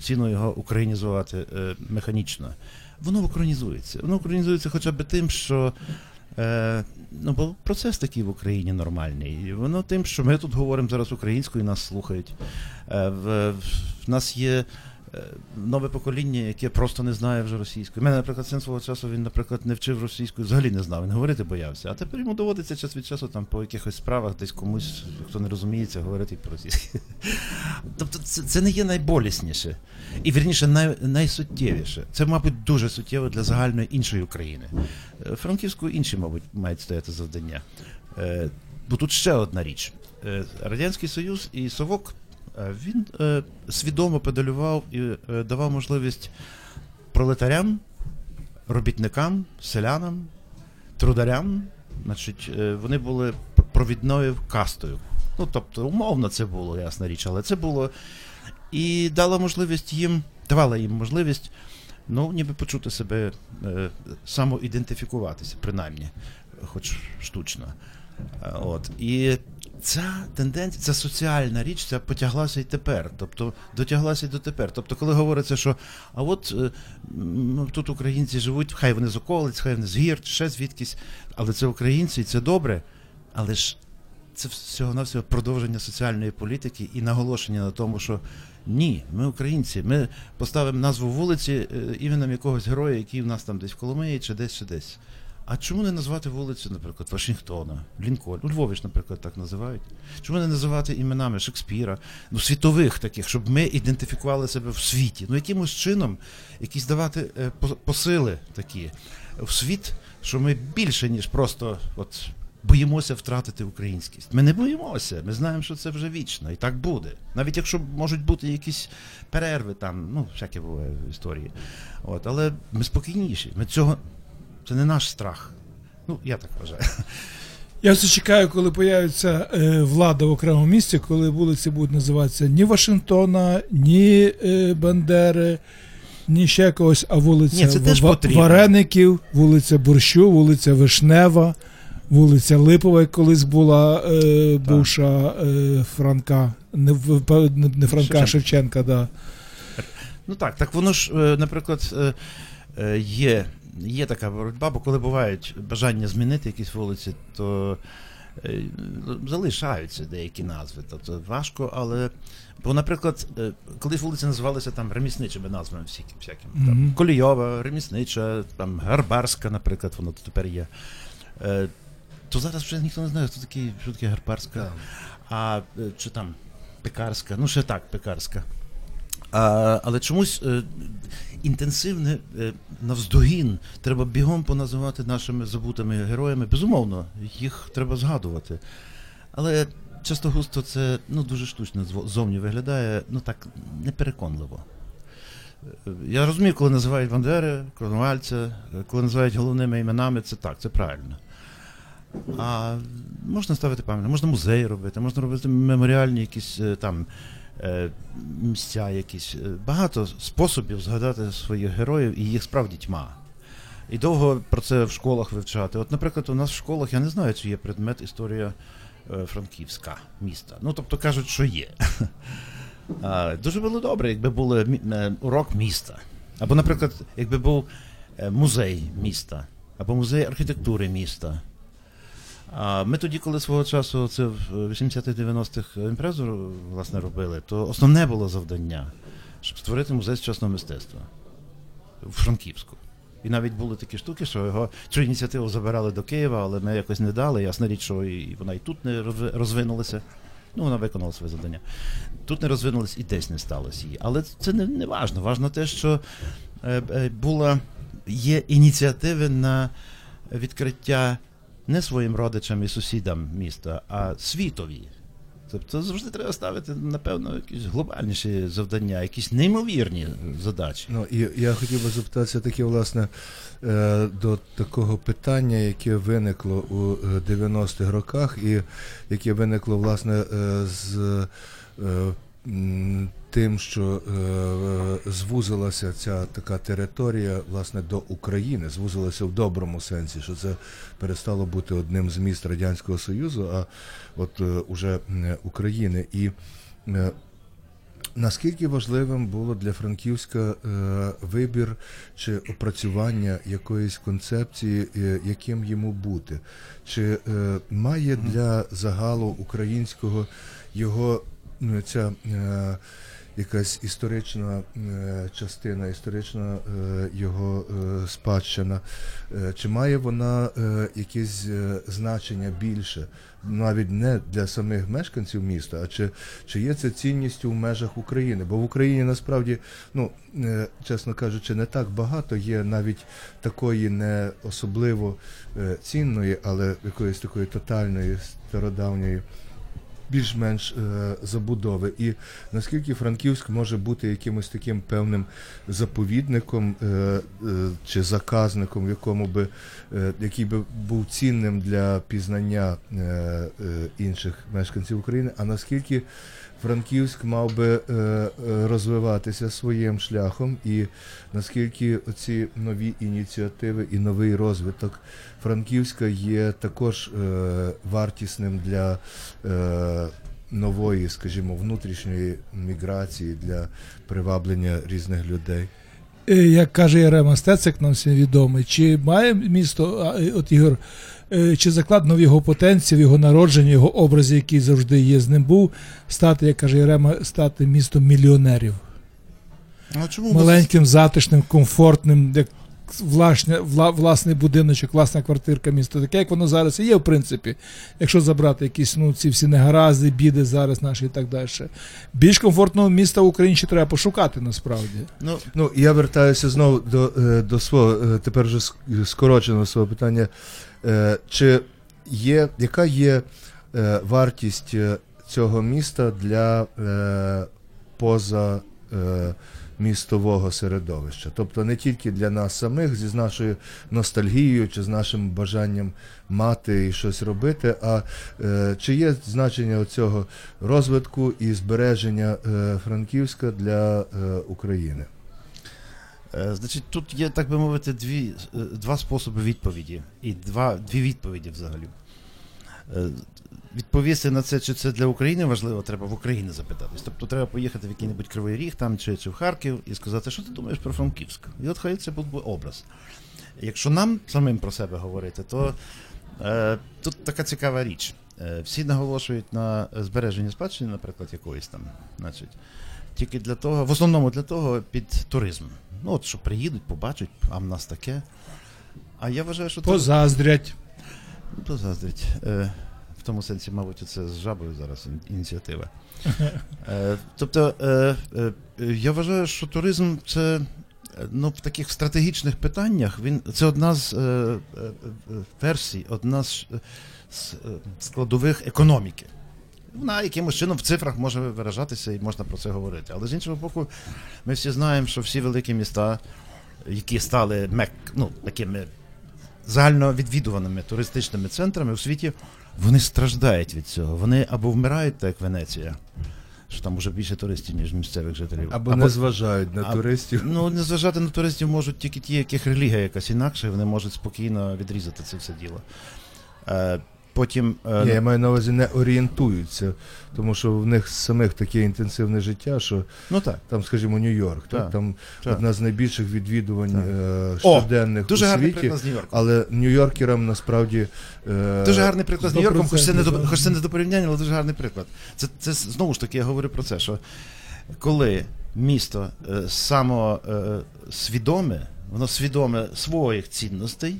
ціну, його українізувати механічно. Воно українізується. Воно українізується хоча б тим, що е, ну, бо процес такий в Україні нормальний. Воно тим, що ми тут говоримо зараз українською, нас слухають. Е, в, в нас є е, нове покоління, яке просто не знає вже російської. Мене, наприклад, син свого часу він, наприклад, не вчив російською, взагалі не знав, він говорити боявся. А тепер йому доводиться час від часу там по якихось справах десь комусь, хто не розуміється, говорити по-російськи. Тобто це, це не є найболісніше. І вірніше, най, найсуттєвіше. Це, мабуть, дуже суттєво для загальної іншої України. Е, Франківську інші, мабуть, мають стояти завдання. Е, Бо тут ще одна річ. Е, Радянський Союз і Совок він свідомо педалював і давав можливість пролетарям, робітникам, селянам, трударям. Значить, вони були провідною кастою. Ну, тобто, умовно це було, ясна річ, але це було. І дала можливість їм, давала їм можливість, ну, ніби почути себе, е, самоідентифікуватися, принаймні, хоч штучно. Е, От. І ця тенденція, ця соціальна річ, ця потяглася і тепер. Тобто дотяглася і дотепер. Тобто, коли говориться, що а от е, ну, тут українці живуть, хай вони з околиць, хай вони з гір, ще звідкись, але це українці, і це добре. Але ж це всього навсього продовження соціальної політики і наголошення на тому, що ні, ми українці, ми поставимо назву вулиці е, іменем якогось героя, який в нас там десь в Коломиї чи десь чи десь. А чому не назвати вулицю, наприклад, Вашингтона, Лінкольн? У Львові ж, наприклад, так називають. Чому не називати іменами Шекспіра, ну, світових таких, щоб ми ідентифікували себе в світі? Ну, якимось чином, якісь давати е, посили такі в світ, що ми більше, ніж просто от, боїмося втратити українськість. Ми не боїмося, ми знаємо, що це вже вічно, і так буде. Навіть якщо можуть бути якісь перерви там, ну, всяке буває в історії. От, але ми спокійніші. Ми цього. Це не наш страх. Ну, я так вважаю. Я все чекаю, коли появиться е, влада в окремому місті, коли вулиці будуть називатися ні Вашингтона, ні е, Бандери, ні ще когось, а вулиця Ні, це теж Вареників, вулиця Борщу, вулиця Вишнева, вулиця Липова, як колись була е, бувша е, Франка, не, не, не Франка, Шевченка. Шевченка, да. Ну так, так воно ж, е, наприклад, е, е, є, є така боротьба, бо коли бувають бажання змінити якісь вулиці, то е, залишаються деякі назви. Тобто важко, але. Бо, наприклад, е, колись вулиці називалися там ремісничими назвами всяким, всяким. Мгм. Там, Колійова, реміснича, там Гарбарська, наприклад, воно тепер є. Е, То зараз вже ніхто не знає, хто такий, що таке Гарбарська. А е, чи там пекарська, ну ще так, пекарська. А, але чомусь е, інтенсивне е, навздогін треба бігом поназивати нашими забутими героями. Безумовно, їх треба згадувати. Але часто густо це ну, дуже штучно зовні виглядає, ну так непереконливо. Я розумію, коли називають Бандери, Коновальця, е, коли називають головними іменами, це так, це правильно. А можна ставити пам'ятник, можна музеї робити, можна робити меморіальні якісь е, там е, місця, якісь. Е, Багато способів згадати своїх героїв, і їх справді тьма. І довго про це в школах вивчати. От, наприклад, у нас в школах я не знаю, чи є предмет історія Франківська міста. Ну, тобто кажуть, що є. Дуже було добре, якби був урок міста. Або, наприклад, якби був музей міста, або музей архітектури міста. Ми тоді, коли свого часу це в 80-х-90-х імпрезу власне робили, то основне було завдання, щоб створити музей сучасного мистецтва в Франківську. І навіть були такі штуки, що його цю ініціативу забирали до Києва, але ми якось не дали. Ясна річ, що і вона і тут не розвинулася. Ну, вона виконала своє завдання. Тут не розвинулась і десь не сталося її. Але це не, не важно. Важно те, що е, е, була, є ініціативи на відкриття не своїм родичам і сусідам міста, а світові. Тобто завжди треба ставити, напевно, якісь глобальніші завдання, якісь неймовірні задачі. Ну, і я хотів би запитатися таке, власне, е, до такого питання, яке виникло у е, 90-х роках, і яке виникло, власне, е, з е, тим, що е, звузилася ця така територія, власне, до України, звузилася в доброму сенсі, що це перестало бути одним з міст Радянського Союзу, а от е, уже України. І е, Наскільки важливим було для Франківська вибір чи опрацювання якоїсь концепції, яким йому бути? Чи має для загалу українського його ця, е, якась історична е, частина, історична е, його спадщина. Чи має вона якесь значення більше, навіть не для самих мешканців міста, а чи, чи є це цінністю в межах України? Бо в Україні насправді, ну чесно кажучи, не так багато є навіть такої не особливо цінної, але якоїсь такої тотальної стародавньої більш-менш е, забудови. І наскільки Франківськ може бути якимось таким певним заповідником е, е, чи заказником, в якому би який би був цінним для пізнання інших мешканців України, а наскільки Франківськ мав би е, е, розвиватися своїм шляхом, і наскільки оці нові ініціативи і новий розвиток Франківська є також е, вартісним для нової, скажімо, внутрішньої міграції для приваблення різних людей. Як каже Єрема Стецик, нам всім відомий, чи має місто, от Ігор, чи закладено в його потенції, в його народженні, його образі, який завжди є з ним був, стати, як каже Єрема, стати містом мільйонерів. А чому Маленьким, затишним, комфортним, як власне, вла, власний будиночок, власна квартирка, місто, таке, як воно зараз і є, в принципі, якщо забрати якісь ну, ці всі негаразди, біди зараз наші і так далі. Більш комфортного міста в Україні ще треба пошукати насправді. Ну, Ну, я вертаюся знову до, е, до свого е, тепер вже скороченого свого питання. Е, Чи є, яка є е, вартість е, цього міста для поза містового середовища? Тобто не тільки для нас самих зі з нашою ностальгією чи з нашим бажанням мати і щось робити, а е, чи є значення цього розвитку і збереження е, Франківська для е, України? Е, Значить, тут є, так би мовити, дві, е, два способи відповіді. І два, дві відповіді взагалі. Е, Відповісти на це, чи це для України важливо, треба в Україні запитатись. Тобто треба поїхати в який-небудь Кривий Ріг там, чи, чи в Харків і сказати, що ти думаєш про Франківськ. І от хай це буде образ. Якщо нам самим про себе говорити, то е, тут така цікава річ. Е, всі наголошують на збереженні спадщини, наприклад, якоїсь там. Значить, тільки для того, в основному для того, під туризм. Ну, от що приїдуть, побачать, а в нас таке. А я вважаю, що це Позаздрять. ну. Е, в тому сенсі, мабуть, це з жабою зараз ініціатива. Е, тобто, е, е, я вважаю, що туризм це ну, в таких стратегічних питаннях він це одна з е, е, е, версій, одна з, з е, складових економіки. Вона якимось чином в цифрах може виражатися і можна про це говорити. Але з іншого боку, ми всі знаємо, що всі великі міста, які стали мек, ну, такими загально відвідуваними туристичними центрами у світі, вони страждають від цього. Вони або вмирають, так як Венеція, що там вже більше туристів, ніж місцевих жителів. Або не зважають на а- туристів. Ну, не зважати на туристів можуть тільки ті, яких релігія якась інакша, і вони можуть спокійно відрізати це все діло. Е, потім. е, Ні, я маю на увазі не орієнтуються, тому що в них самих таке інтенсивне життя, що ну так. там, скажімо, Нью-Йорк, так, Так, там так. одна з найбільших відвідувань Так. е, О, щоденних Дуже у гарний світі. приклад з Нью-Йорку. Але нью-йоркерам насправді е, Дуже гарний приклад з Нью-Йорком, хоч це не до хоч це не до порівняння, але дуже гарний приклад. Це, це знову ж таки я говорю про це, що коли місто само свідоме, воно свідоме своїх цінностей,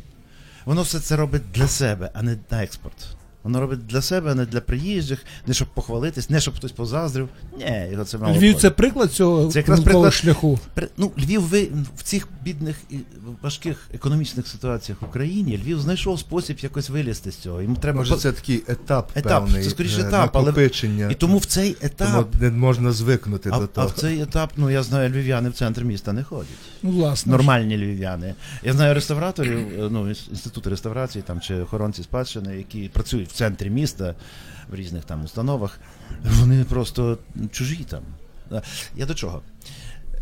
воно все це робить для себе, а не на експорт. Воно робить для себе, не для приїжджих, не щоб похвалитись, не щоб хтось позаздрив. Ні, його це мало. Львів це приклад цього Це якраз приклад- шляху. При- Ну, Львів ви в цих бідних і важких економічних ситуаціях в Україні Львів знайшов спосіб якось вилізти з цього. Йому треба може по- це такий етап, Етап, певний, це скоріше е, етап, але- накопичення. І тому в цей етап, Тому не можна звикнути а, до а в цей етап, ну я знаю, львів'яни в центр міста не ходять. Ну, власне. Нормальні львів'яни. Я знаю реставраторів, е, ну, інс- інститути реставрації там, чи охоронці спадщини, які працюють в центрі міста в різних там установах. Вони просто чужі там. Я до чого?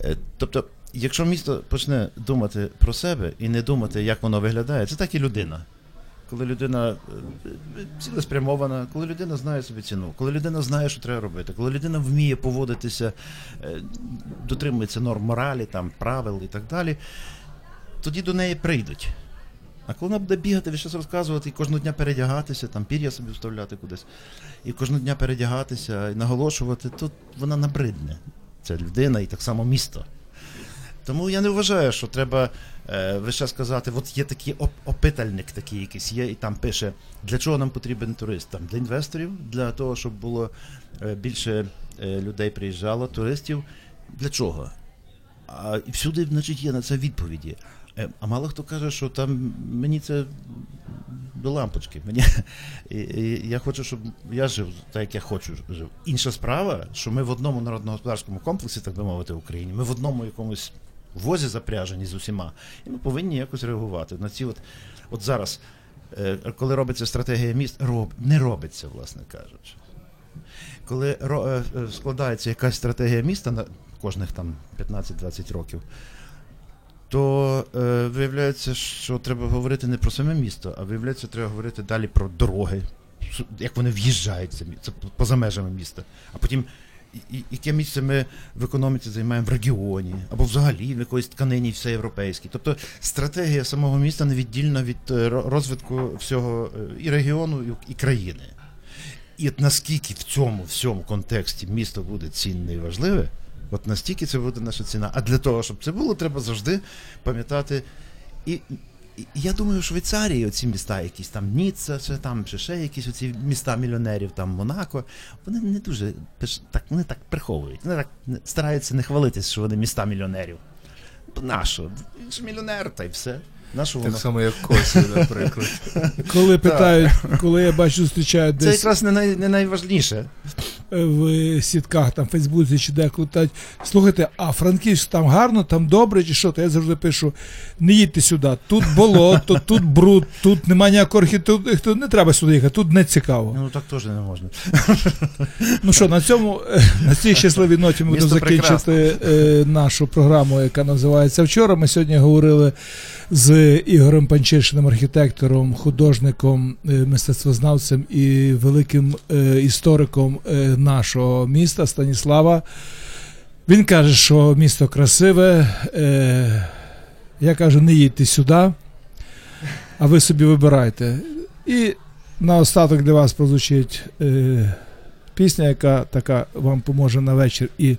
Е, Тобто, якщо місто почне думати про себе і не думати, як воно виглядає, це так і людина. Коли людина е, цілеспрямована, коли людина знає собі ціну, коли людина знає, що треба робити, коли людина вміє поводитися, е, дотримується норм моралі, там, правил і так далі, тоді до неї прийдуть. А коли вона буде бігати, ви щось розказувати і кожного дня передягатися, там пір'я собі вставляти кудись, і кожного дня передягатися і наголошувати, то вона набридне. це людина і так само місто. Тому я не вважаю, що треба е, вище сказати, от є такий оп- опитальник такий якийсь є, і там пише, для чого нам потрібен турист? Там, для інвесторів, для того, щоб було е, більше е, людей приїжджало, туристів. Для чого? А, і всюди, значить, є на це відповіді. Е, А мало хто каже, що там мені це до лампочки. Мені, я хочу, щоб я жив так, як я хочу жив. Інша справа, що ми в одному народно-господарському комплексі, так би мовити, в Україні, ми в одному якомусь возі запряжені з усіма, і ми повинні якось реагувати на ці от. От зараз, е, коли робиться стратегія міст, роб, не робиться, власне кажучи. Коли ро- е, складається якась стратегія міста на кожних там 15-20 років, то е, виявляється, що треба говорити не про саме місто, а виявляється, треба говорити далі про дороги, як вони в'їжджають це поза межами міста. А потім, яке місце ми в економіці займаємо в регіоні, або взагалі в якоїсь тканині всеєвропейській. Тобто стратегія самого міста невіддільна від е, розвитку всього е, і регіону, і країни. І от наскільки в цьому всьому контексті місто буде цінне і важливе, от настільки це буде наша ціна. А для того, щоб це було, треба завжди пам'ятати. І, і я думаю, в Швейцарії оці міста, якісь там Ніцца, чи там, чи ще якісь оці міста мільйонерів, там Монако, вони не дуже пиш- так, вони так приховують. Вони так стараються не хвалитись, що вони міста мільйонерів. Нащо? Він ж мільйонер, та й все. Нащо воно? Само, як Косів, наприклад. Коли питають, коли я бачу, зустрічають Це якраз не, най, не найважливіше. Е, в сітках, там, в Фейсбуці чи де питають, слухайте, а Франківськ там гарно, там добре, чи що? То я завжди пишу: не їдьте сюди, тут болото, тут бруд, тут немає ніякого архітектури, не треба сюди їхати, тут не цікаво. Ну так теж не можна. Ну що, на цьому е, на цій щасливій ноті ми будемо закінчити е, нашу програму, яка називається Вчора. Ми сьогодні говорили з Ігорем Панчишиним, архітектором, художником, мистецтвознавцем і великим е, істориком е, нашого міста Станіслава. Він каже, що місто красиве. Е, я кажу, не їдьте сюди, а ви собі вибирайте. І наостаток для вас прозвучить. Е, пісня, яка така вам поможе на вечір і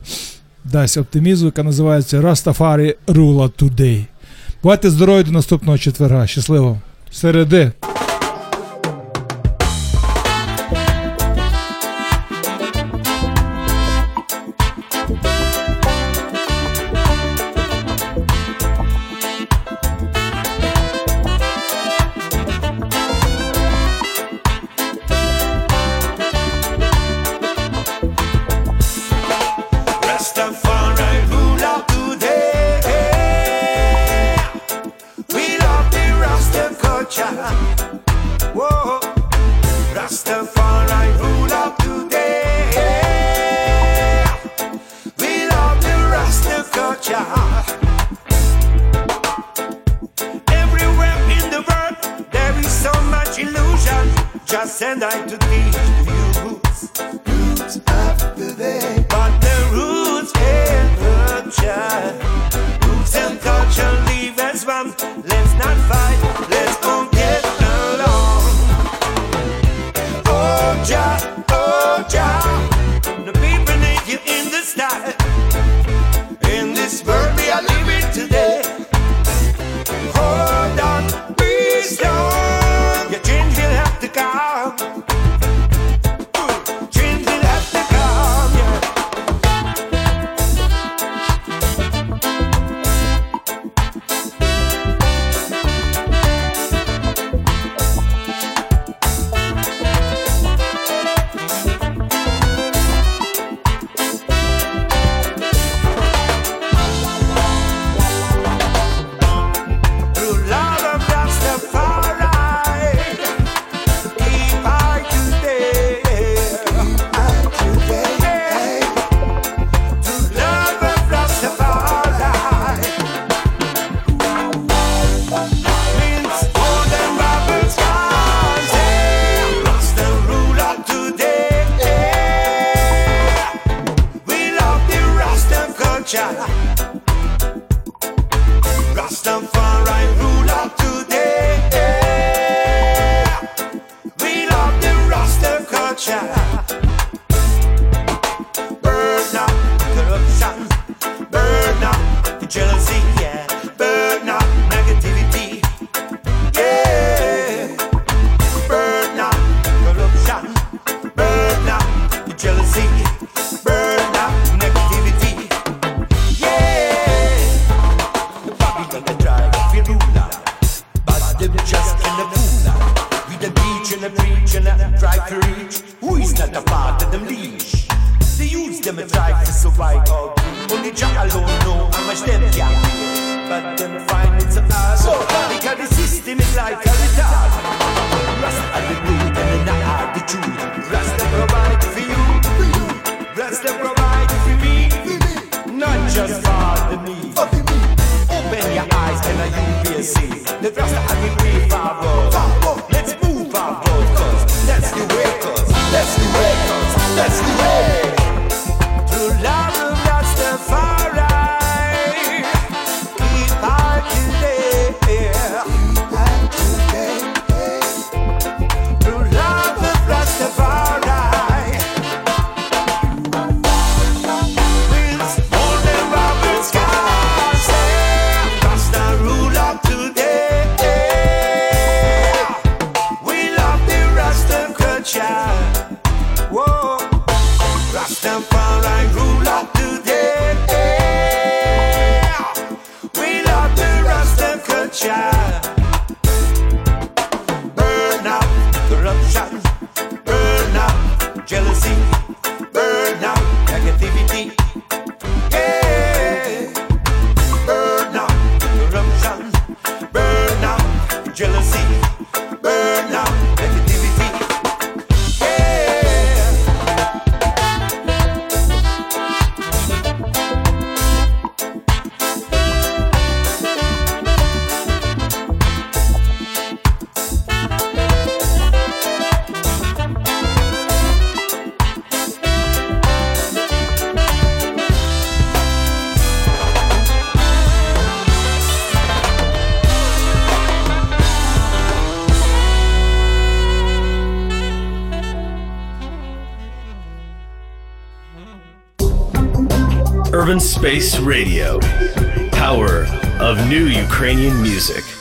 дасть оптимізму, яка називається Rastafari Rula Today. Бувайте здорові до наступного четверга. Щасливо! Середи. girls that provide for me, not just for the need. Open your eyes and you will see the trust I will Space Radio, power of new Ukrainian music.